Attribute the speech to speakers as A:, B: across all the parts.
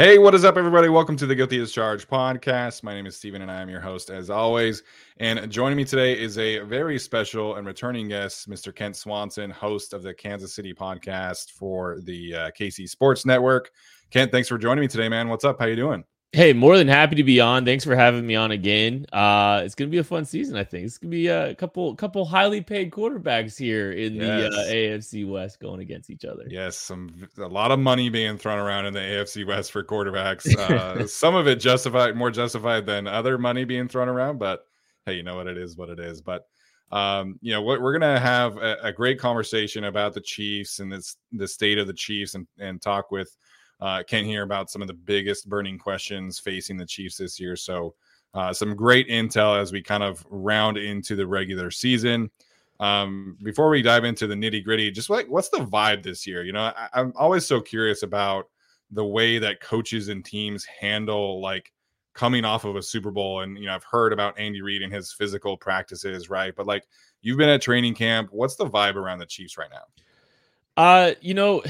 A: Hey, what is up, everybody? Welcome to the Guilty as Charged podcast. My name is Steven, and I am your host, as always. And joining me today is a very special and returning guest, Mr. Kent Swanson, host of the Kansas City podcast for the uh, KC Sports Network. Kent, thanks for joining me today, man. What's up? How you doing?
B: Hey, more than happy to be on. Thanks for having me on again. Uh, it's gonna be a fun season. I think it's gonna be a couple couple highly paid quarterbacks here in yes. the uh, AFC West going against each other.
A: Yes, some a lot of money being thrown around in the AFC West for quarterbacks. Uh, some of it justified, more justified than other money being thrown around. But hey, you know what it is, what it is. But um, you know what we're gonna have a, a great conversation about the Chiefs and this the state of the Chiefs and and talk with uh, Kent hear about some of the biggest burning questions facing the Chiefs this year. So, uh, some great intel as we kind of round into the regular season. Um, before we dive into the nitty gritty, just like what's the vibe this year? You know, I, I'm always so curious about the way that coaches and teams handle like coming off of a Super Bowl. And, you know, I've heard about Andy Reid and his physical practices, right? But like you've been at training camp. What's the vibe around the Chiefs right now?
B: Uh, you know,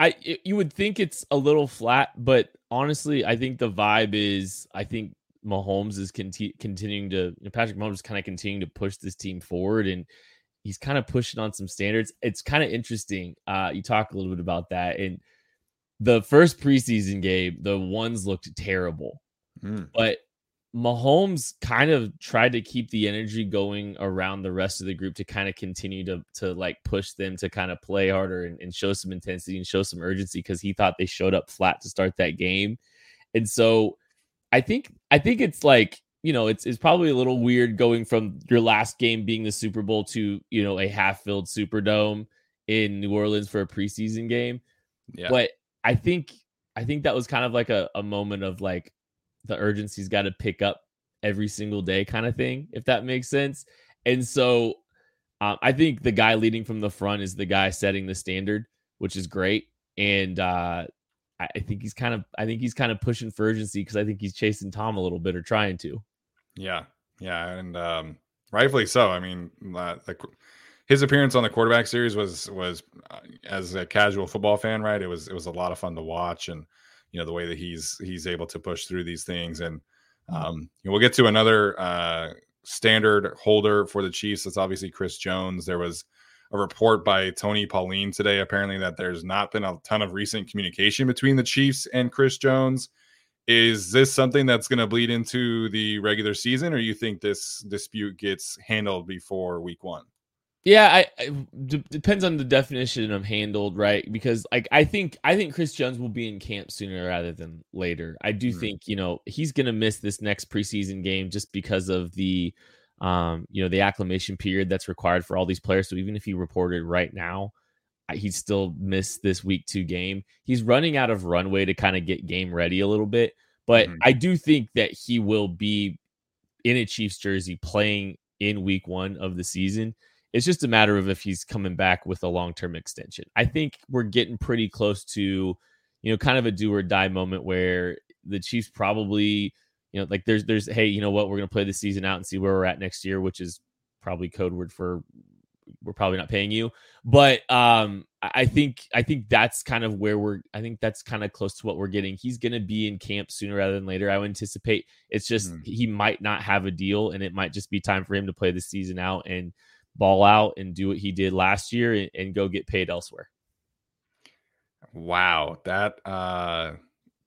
B: I you would think it's a little flat, but honestly, I think the vibe is I think Mahomes is conti- continuing to you know, Patrick Mahomes is kind of continuing to push this team forward and he's kind of pushing on some standards. It's kind of interesting. Uh you talk a little bit about that and the first preseason game, the ones looked terrible. Mm. But Mahomes kind of tried to keep the energy going around the rest of the group to kind of continue to to like push them to kind of play harder and, and show some intensity and show some urgency because he thought they showed up flat to start that game. And so I think I think it's like, you know, it's it's probably a little weird going from your last game being the Super Bowl to, you know, a half-filled Superdome in New Orleans for a preseason game. Yeah. But I think I think that was kind of like a, a moment of like the urgency's got to pick up every single day kind of thing if that makes sense and so um, i think the guy leading from the front is the guy setting the standard which is great and uh, I think he's kind of I think he's kind of pushing for urgency because I think he's chasing Tom a little bit or trying to.
A: Yeah, yeah, and um, rightfully so. I mean, uh, the, his appearance on the quarterback series was was uh, as a casual football fan, right? It was it was a lot of fun to watch, and you know the way that he's he's able to push through these things. And mm-hmm. um, we'll get to another uh, standard holder for the chiefs. That's obviously chris jones. There was a report by tony pauline today apparently that there's not been a ton of recent communication between the chiefs and chris jones. Is this something that's going to bleed into the regular season or you think this dispute gets handled before week one
B: yeah, I, I d- depends on the definition of handled, right? Because like I think I think Chris Jones will be in camp sooner rather than later. I do mm-hmm. think you know he's going to miss this next preseason game just because of the um you know the acclimation period that's required for all these players. So even if he reported right now, he'd still miss this week two game. He's running out of runway to kind of get game ready a little bit. But mm-hmm. I do think that he will be in a Chiefs jersey playing in week one of the season. It's just a matter of if he's coming back with a long term extension. I think we're getting pretty close to, you know, kind of a do or die moment where the Chiefs probably, you know, like there's there's hey, you know what, we're gonna play the season out and see where we're at next year, which is probably code word for we're probably not paying you. But um, I think I think that's kind of where we're. I think that's kind of close to what we're getting. He's going to be in camp sooner rather than later. I would anticipate. It's just mm. he might not have a deal, and it might just be time for him to play the season out and ball out and do what he did last year and, and go get paid elsewhere.
A: Wow, that uh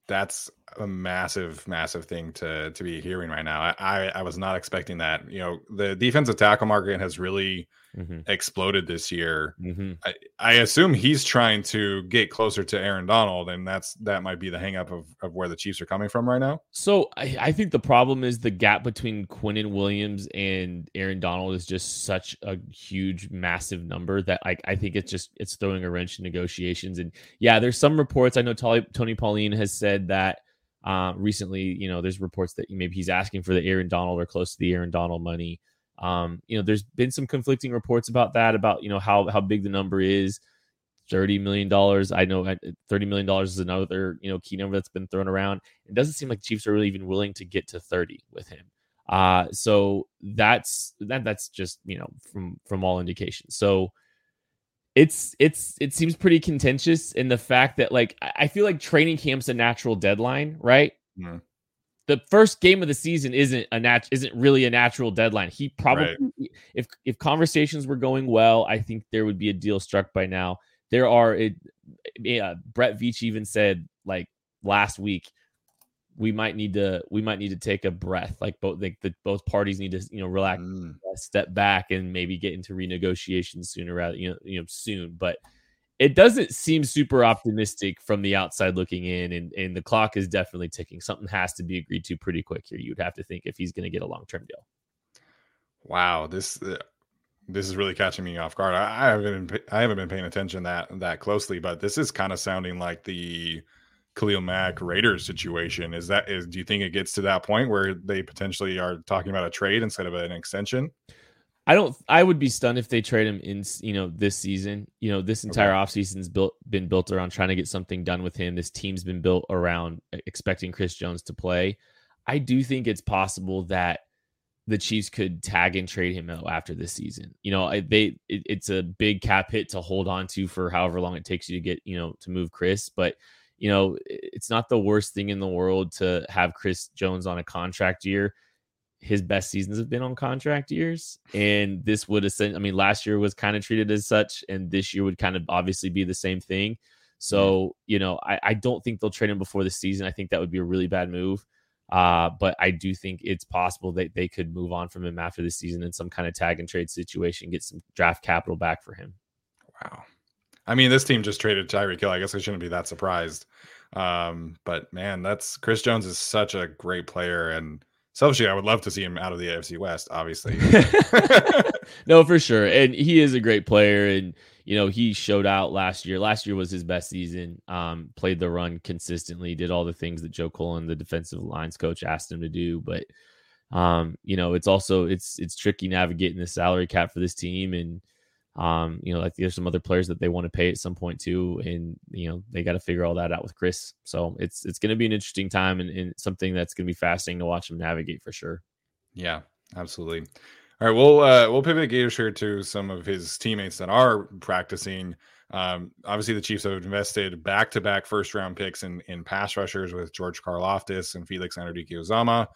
A: that's a massive, massive thing to to be hearing right now. I, I, I was not expecting that. You know, the defensive tackle market has really mm-hmm. exploded this year. Mm-hmm. I, I assume he's trying to get closer to Aaron Donald, and that's that might be the hangup of, of where the Chiefs are coming from right now.
B: So I, I think the problem is the gap between Quinnen Williams and Aaron Donald is just such a huge, massive number that I, I think it's just it's throwing a wrench in negotiations. And yeah, there's some reports. I know Tony, Tony Pauline has said that uh, recently, you know, there's reports that maybe he's asking for the Aaron Donald or close to the Aaron Donald money. Um, you know, there's been some conflicting reports about that, about you know how how big the number is. Thirty million dollars. I know thirty million dollars is another you know key number that's been thrown around. It doesn't seem like Chiefs are really even willing to get to thirty with him. Uh, so that's that that's just you know from from all indications. So it's it's it seems pretty contentious in the fact that like I feel like training camp's a natural deadline, right? Mm the first game of the season isn't a nat isn't really a natural deadline. He probably right. if if conversations were going well, I think there would be a deal struck by now. There are it yeah, Brett Veach even said like last week we might need to we might need to take a breath like both like the both parties need to you know relax mm. step back and maybe get into renegotiations sooner rather you know you know soon but it doesn't seem super optimistic from the outside looking in, and, and the clock is definitely ticking. Something has to be agreed to pretty quick here. You'd have to think if he's going to get a long term deal.
A: Wow, this uh, this is really catching me off guard. I, I, haven't been I haven't been paying attention that that closely, but this is kind of sounding like the Khalil Mack Raiders situation. Is that is? Do you think it gets to that point where they potentially are talking about a trade instead of an extension?
B: I don't. I would be stunned if they trade him in. You know, this season. You know, this entire okay. offseason's built been built around trying to get something done with him. This team's been built around expecting Chris Jones to play. I do think it's possible that the Chiefs could tag and trade him out after this season. You know, they it, it's a big cap hit to hold on to for however long it takes you to get you know to move Chris, but you know it's not the worst thing in the world to have Chris Jones on a contract year his best seasons have been on contract years. And this would ascend. I mean, last year was kind of treated as such, and this year would kind of obviously be the same thing. So, you know, I, I don't think they'll trade him before the season. I think that would be a really bad move. Uh, but I do think it's possible that they could move on from him after the season in some kind of tag and trade situation, get some draft capital back for him.
A: Wow. I mean, this team just traded Tyreek Hill. I guess I shouldn't be that surprised. Um, but man, that's Chris Jones is such a great player and selfishly, I would love to see him out of the AFC West, obviously.
B: no, for sure. And he is a great player. And, you know, he showed out last year. Last year was his best season. Um, played the run consistently, did all the things that Joe Cullen, the defensive lines coach, asked him to do. But um, you know, it's also it's it's tricky navigating the salary cap for this team and um, you know, like there's some other players that they want to pay at some point too, and you know they got to figure all that out with Chris. So it's it's going to be an interesting time and, and something that's going to be fascinating to watch him navigate for sure.
A: Yeah, absolutely. All right, we'll uh, we'll pivot gears here to some of his teammates that are practicing. Um, obviously, the Chiefs have invested back to back first round picks in in pass rushers with George Karlaftis and Felix Anudike-Uzomah.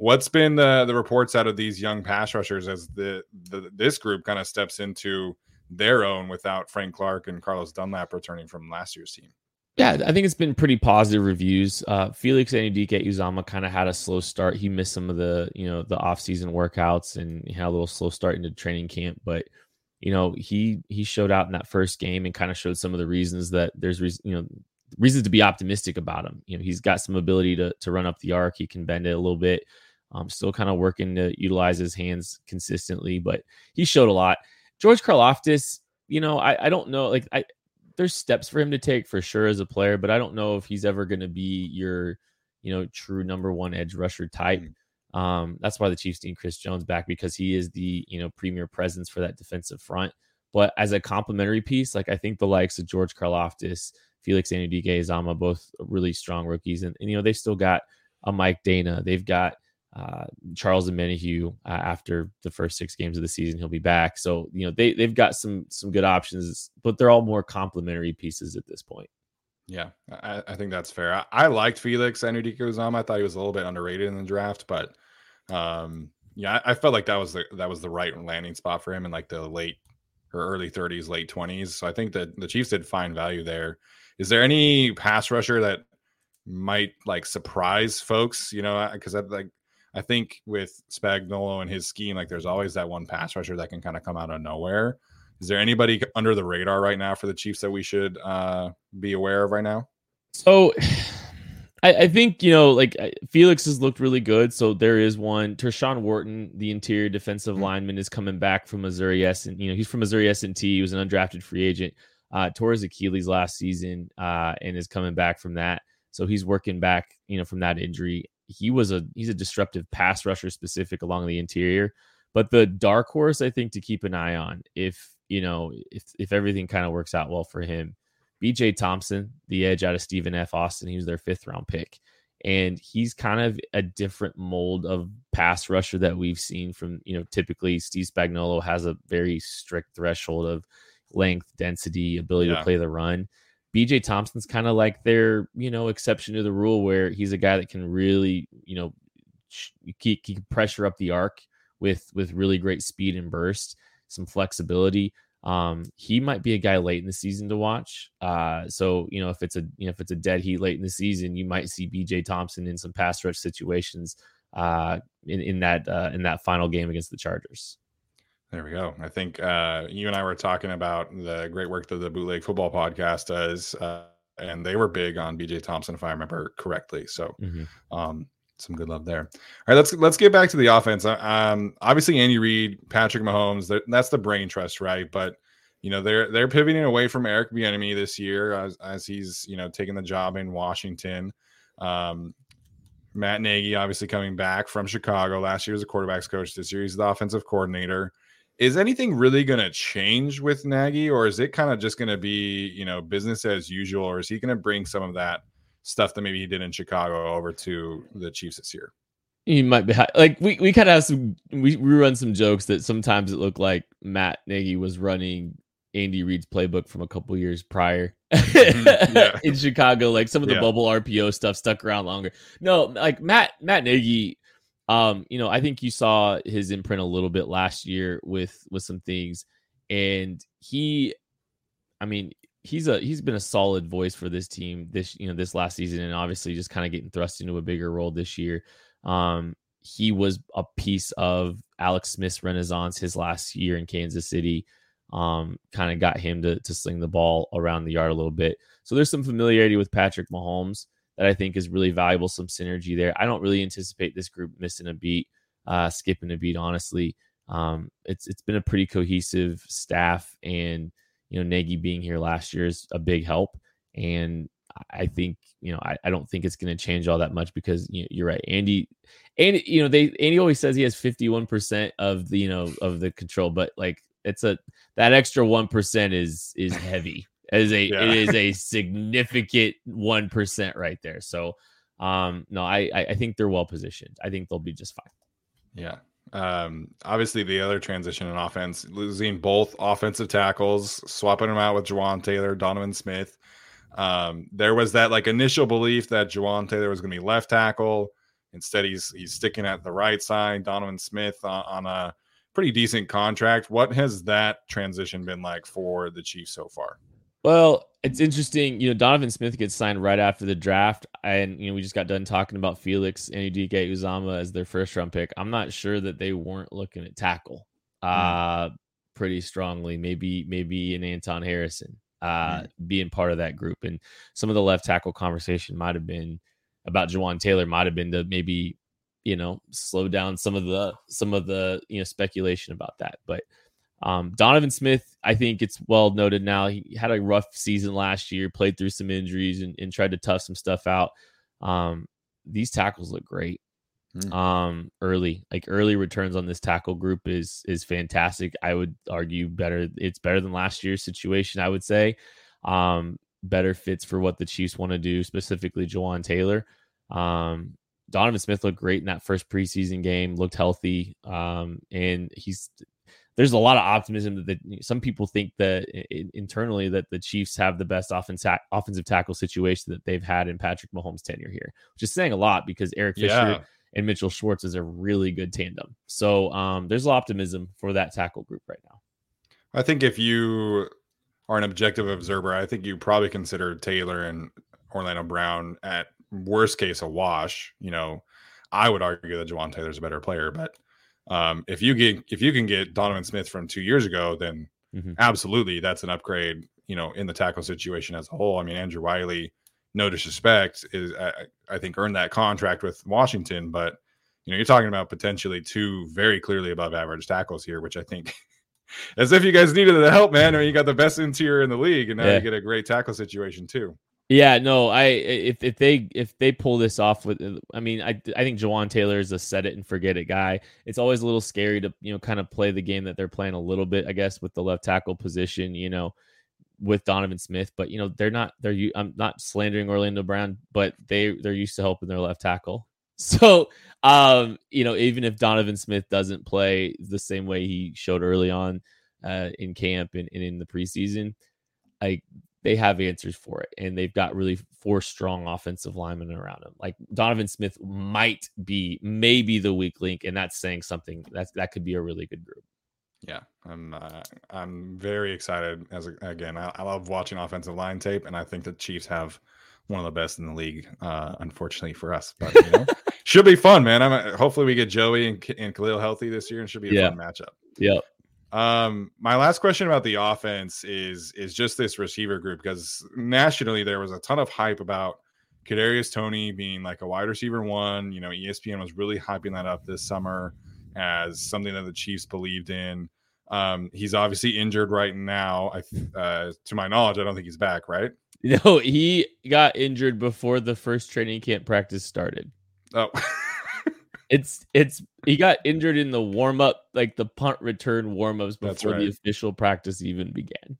A: What's been the the reports out of these young pass rushers as the, the this group kind of steps into their own without Frank Clark and Carlos Dunlap returning from last year's team?
B: Yeah, I think it's been pretty positive reviews. Uh, Felix Anudike-Uzomah kind of had a slow start. He missed some of the, you know, the off-season workouts and had a little slow start into training camp, but you know, he he showed out in that first game and kind of showed some of the reasons that there's you know, reasons to be optimistic about him. You know, he's got some ability to to run up the arc. He can bend it a little bit. Um, still kind of working to utilize his hands consistently, but he showed a lot. George Karlaftis, you know, I, I don't know. Like, I there's steps for him to take for sure as a player, but I don't know if he's ever going to be your you know, true number one edge rusher type. Mm. Um, that's why the Chiefs need Chris Jones back because he is the you know premier presence for that defensive front. But as a complementary piece, like I think the likes of George Karlaftis, Felix Anudike-Uzomah, both really strong rookies, and, and you know they've still got a Mike Danna, they've got uh, Charles Omenihu uh, after the first six games of the season, he'll be back. So you know they they've got some some good options, but they're all more complementary pieces at this point.
A: Yeah, I, I think that's fair. I, I liked Felix Anudike-Uzomah. I thought he was a little bit underrated in the draft, but um, yeah, I, I, felt like that was the that was the right landing spot for him in like the late or early 30s, late 20s. So I think that the Chiefs did find value there. Is there any pass rusher that might like surprise folks? You know, because like I think with Spagnuolo and his scheme, like there's always that one pass rusher that can kind of come out of nowhere. Is there anybody under the radar right now for the Chiefs that we should uh, be aware of right now?
B: So I, I, think, you know, like Felix has looked really good. So there is one. Tershawn Wharton, the interior defensive mm-hmm. lineman, is coming back from Missouri S. And, you know, he's from Missouri S&T. He was an undrafted free agent. Uh, tore his Achilles last season uh, and is coming back from that. So he's working back, you know, from that injury he was a he's a disruptive pass rusher specific along the interior. But the dark horse, I think, to keep an eye on if you know if if everything kind of works out well for him, BJ Thompson, the edge out of Stephen F. Austin, he was their fifth round pick. And he's kind of a different mold of pass rusher that we've seen from, you know, typically Steve Spagnuolo has a very strict threshold of length, density, ability yeah. to play the run. BJ Thompson's kind of like their, you know, exception to the rule where he's a guy that can really, you know, keep, pressure up the arc with with really great speed and burst, some flexibility. Um, he might be a guy late in the season to watch. Uh, so you know, if it's a you know if it's a dead heat late in the season, you might see BJ Thompson in some pass rush situations uh, in in that uh, in that final game against the Chargers.
A: There we go. I think uh, you and I were talking about the great work that the Bootleg Football Podcast does, uh, and they were big on BJ Thompson, if I remember correctly. So, mm-hmm. um, some good love there. All right, let's let's get back to the offense. Uh, um, obviously, Andy Reid, Patrick Mahomes, that's the brain trust, right? But you know they're they're pivoting away from Eric Bieniemy this year as, as he's you know taking the job in Washington. Um, Matt Nagy obviously coming back from Chicago last year as a quarterbacks coach. This year he's the offensive coordinator is anything really going to change with Nagy, or is it kind of just going to be, you know, business as usual, or is he going to bring some of that stuff that maybe he did in Chicago over to the Chiefs this year?
B: He might be like we, we kind of have some we, we run some jokes that sometimes it looked like Matt Nagy was running Andy Reid's playbook from a couple years prior mm-hmm. yeah. in Chicago. Like some of the yeah. bubble RPO stuff stuck around longer. No, like Matt Matt Nagy um, you know, I think you saw his imprint a little bit last year with with some things, and he, I mean, he's a he's been a solid voice for this team this you know this last season, and obviously just kind of getting thrust into a bigger role this year. Um, he was a piece of Alex Smith's renaissance his last year in Kansas City. Um, kind of got him to to sling the ball around the yard a little bit. So there's some familiarity with Patrick Mahomes that I think is really valuable. Some synergy there. I don't really anticipate this group missing a beat, uh, skipping a beat. Honestly, um, it's it's been a pretty cohesive staff, and you know Nagy being here last year is a big help. And I think you know I, I don't think it's going to change all that much because you you're right, Andy. Andy, you know they Andy always says he has 51 percent of the you know of the control, but like it's a that extra one percent is is heavy is a yeah. it is a significant one percent right there. So um no, I I think they're well positioned. I think they'll be just fine.
A: Yeah. Um obviously the other transition in offense, losing both offensive tackles, swapping them out with Jawaan Taylor, Donovan Smith. Um, there was that like initial belief that Jawaan Taylor was gonna be left tackle. Instead, he's he's sticking at the right side. Donovan Smith on, on a pretty decent contract. What has that transition been like for the Chiefs so far?
B: Well, it's interesting. You know, Donovan Smith gets signed right after the draft, and you know we just got done talking about Felix Anudike-Uzomah as their first round pick. I'm not sure that they weren't looking at tackle hmm. uh mm. pretty strongly. Maybe maybe an Anton Harrison uh mm. being part of that group, and some of the left tackle conversation might have been about Jawaan Taylor. Might have been to maybe you know slow down some of the some of the you know speculation about that, but um, Donovan Smith, I think it's well noted now. He had a rough season last year, played through some injuries and, and tried to tough some stuff out. Um, these tackles look great.
A: Mm.
B: Um, early like early returns on this tackle group is is fantastic. I would argue better. It's better than last year's situation. I would say, um, better fits for what the Chiefs want to do, specifically Jawaan Taylor. Um, Donovan Smith looked great in that first preseason game, looked healthy. Um, and he's there's a lot of optimism that the, some people think that internally that the Chiefs have the best offensive offensive tackle situation that they've had in Patrick Mahomes' tenure here, which is saying a lot because Eric Fisher
A: Yeah.
B: and Mitchell Schwartz is a really good tandem. So um, there's optimism for that tackle group right now.
A: I think if you are an objective observer, I think you probably consider Taylor and Orlando Brown at worst case a wash. You know, I would argue that Jawaan Taylor's a better player, but um, if you get if you can get Donovan Smith from two years ago, then
B: Mhm.
A: absolutely that's an upgrade. You know, in the tackle situation as a whole. I mean, Andrew Wylie, no disrespect, is I, I think earned that contract with Washington, but you know, you're talking about potentially two very clearly above average tackles here, which I think. As if you guys needed the help, man. I mean, you got the best interior in the league, and now
B: Yeah.
A: you get a great tackle situation too.
B: Yeah, no, I if if they if they pull this off with, I mean, I I think Jawaan Taylor is a set it and forget it guy. It's always a little scary to you know kind of play the game that they're playing a little bit, I guess, with the left tackle position, you know, with Donovan Smith. But you know, they're not they're I'm not slandering Orlando Brown, but they they're used to helping their left tackle. So, um, you know, even if Donovan Smith doesn't play the same way he showed early on uh, in camp and, and in the preseason, like they have answers for it, and they've got really four strong offensive linemen around him. Like Donovan Smith might be maybe the weak link, and that's saying something. That's that could be a really good group.
A: Yeah, I'm uh, I'm very excited. As again, I, I love watching offensive line tape, and I think the Chiefs have one of the best in the league. Uh, unfortunately for us, but you know, should be fun, man. I'm hopefully we get Joey and, and Khalil healthy this year, and should be a
B: Yeah.
A: fun matchup.
B: Yep.
A: Um, my last question about the offense is is just this receiver group because nationally there was a ton of hype about Kadarius Toney being like a wide receiver one. You know, ESPN was really hyping that up this summer as something that the Chiefs believed in. Um, he's obviously injured right now. I, th- uh, to my knowledge, I don't think he's back. Right?
B: No, he got injured before the first training camp practice started.
A: Oh,
B: It's it's he got injured in the warm up, like the punt return warm ups before the official practice even began.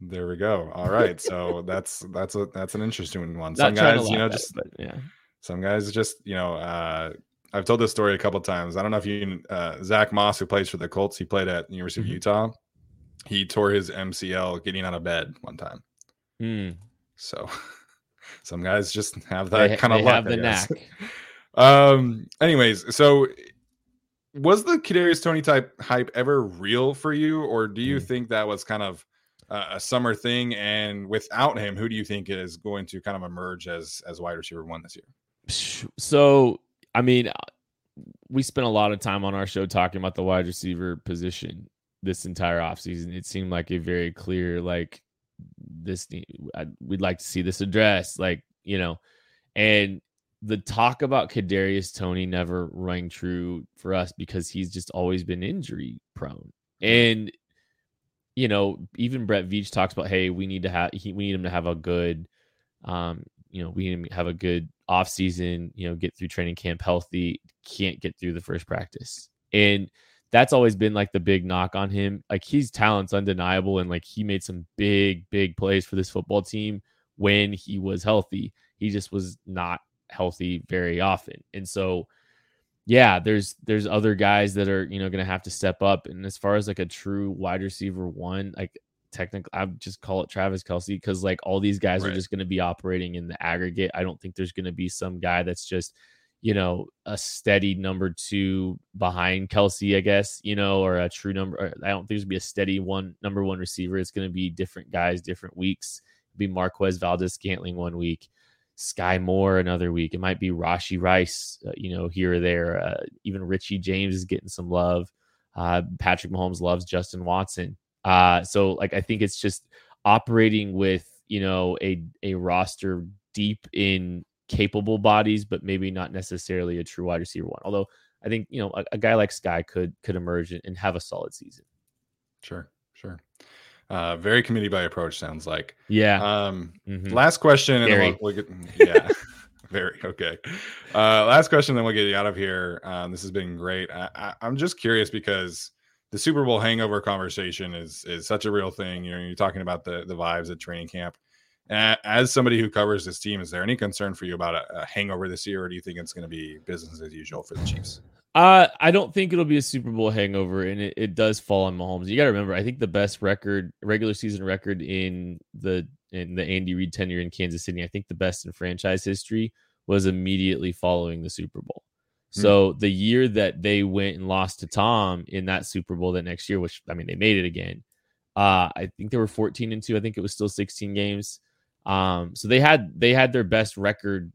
A: there we go. All right, so that's that's a that's an interesting one. Some guys, you know, just
B: but yeah.
A: Some guys just, you know, uh, I've told this story a couple times. I don't know if you, uh, Zach Moss, who plays for the Colts, he played at the University
B: Mhm.
A: of Utah. He tore his MCL getting out of bed one time.
B: Hmm.
A: So some guys just have
B: They,
A: that kind of
B: they
A: luck.
B: have the knack.
A: Um. Anyways, so was the Kadarius Toney type hype ever real for you, or do you
B: Mm.
A: think that was kind of uh, a summer thing? And without him, who do you think is going to kind of emerge as as wide receiver one this year?
B: So, I mean, uh, we spent a lot of time on our show talking about the wide receiver position this entire offseason. It seemed like a very clear, like, this, I- we'd like to see this addressed, like, you know, and the talk about Kadarius Toney never rang true for us because he's just always been injury prone. And, you know, even Brett Veach talks about, hey, we need to have, he, we need him to have a good, um, you know, we need him to have a good off season, you know, get through training camp healthy, can't get through the first practice. And that's always been like the big knock on him. Like his talent's undeniable and like he made some big, big plays for this football team when he was healthy. He just was not healthy very often. And so yeah, there's there's other guys that are, you know, gonna have to step up. And as far as like a true wide receiver one, like technically I would just call it Travis Kelce because like all these guys are just going to be operating in the aggregate. I don't think there's going to be some guy that's just, you know, a steady number two behind Kelce, I guess, you know, or a true number. I don't think there's going to be a steady one number one receiver. It's going to be different guys, different weeks. It'll be Marquez Valdes-Scantling one week, Sky Moore another week. It might be Rashee Rice, uh, you know, here or there. Uh, even Richie James is getting some love. Uh, Patrick Mahomes loves Justin Watson. Uh, so like I think it's just operating with you know a a roster deep in capable bodies, but maybe not necessarily a true wide receiver one. Although I think you know a, a guy like Sky could could emerge and, and have a solid season.
A: Sure, sure. Uh, very committee by approach sounds like.
B: Yeah.
A: Um,
B: Mhm.
A: last question, and then we'll, we'll get, yeah, Very okay. Uh, last question, then we'll get you out of here. Um, this has been great. I, I, I'm just curious because the Super Bowl hangover conversation is is such a real thing. You know, you're talking about the the vibes at training camp. As somebody who covers this team, is there any concern for you about a, a hangover this year, or do you think it's going to be business as usual for the Chiefs?
B: Uh, I don't think it'll be a Super Bowl hangover, and it, it does fall on Mahomes. You got to remember, I think the best record, regular season record in the in the Andy Reid tenure in Kansas City, I think the best in franchise history was immediately following the Super Bowl. Hmm. So the year that they went and lost to Tom in that Super Bowl that next year, which I mean they made it again. Uh, I think they were 14 and 2. I think it was still 16 games. Um, so they had they had their best record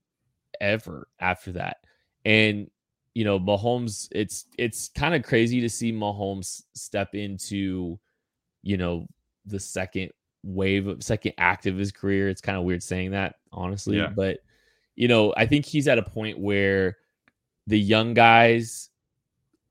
B: ever after that. And you know, Mahomes, it's it's kind of crazy to see Mahomes step into, you know, the second wave of second act of his career. It's kind of weird saying that, honestly. Yeah. But you know, I think he's at a point where the young guys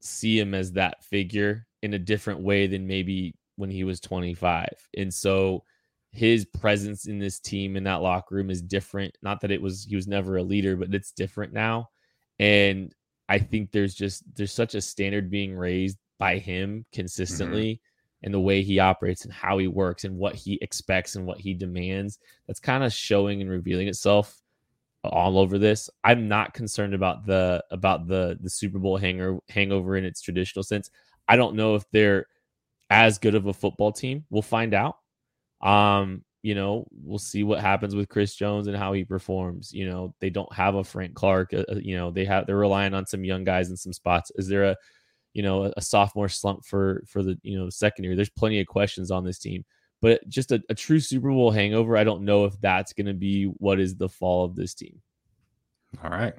B: see him as that figure in a different way than maybe when he was 25. And so his presence in this team in that locker room is different. Not that it was he was never a leader, but it's different now. And I think there's just there's such a standard being raised by him mm-hmm. consistently mm-hmm. and the way he operates and how he works and what he expects and what he demands that's kind of showing and revealing itself all over this. I'm not concerned about the about the the Super Bowl hanger hangover in its traditional sense. I don't know if they're as good of a football team. We'll find out. Um, you know, we'll see what happens with Chris Jones and how he performs. You know, they don't have a Frank Clark. Uh, uh you know, they have they're relying on some young guys in some spots. Is there a you know a, a sophomore slump for for the you know secondary? There's plenty of questions on this team but just a, a true Super Bowl hangover, I don't know if that's going to be what is the fall of this team.
A: All right.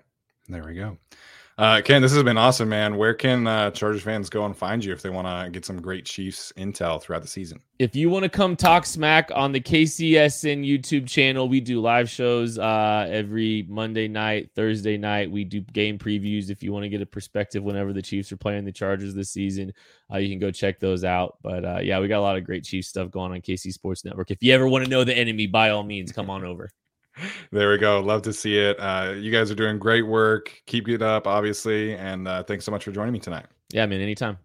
A: There we go. Uh, Ken, this has been awesome, man. Where can uh, Chargers fans go and find you if they want to get some great Chiefs intel throughout the season?
B: If you want to come talk smack on the KCSN YouTube channel, we do live shows uh, every Monday night, Thursday night. We do game previews. If you want to get a perspective whenever the Chiefs are playing the Chargers this season, uh, you can go check those out. But uh, yeah, we got a lot of great Chiefs stuff going on KC Sports Network. If you ever want to know the enemy, by all means, come on over
A: there we go. Love to see it. Uh, you guys are doing great work. Keep it up, obviously. And uh, thanks so much for joining me tonight.
B: Yeah, man, anytime.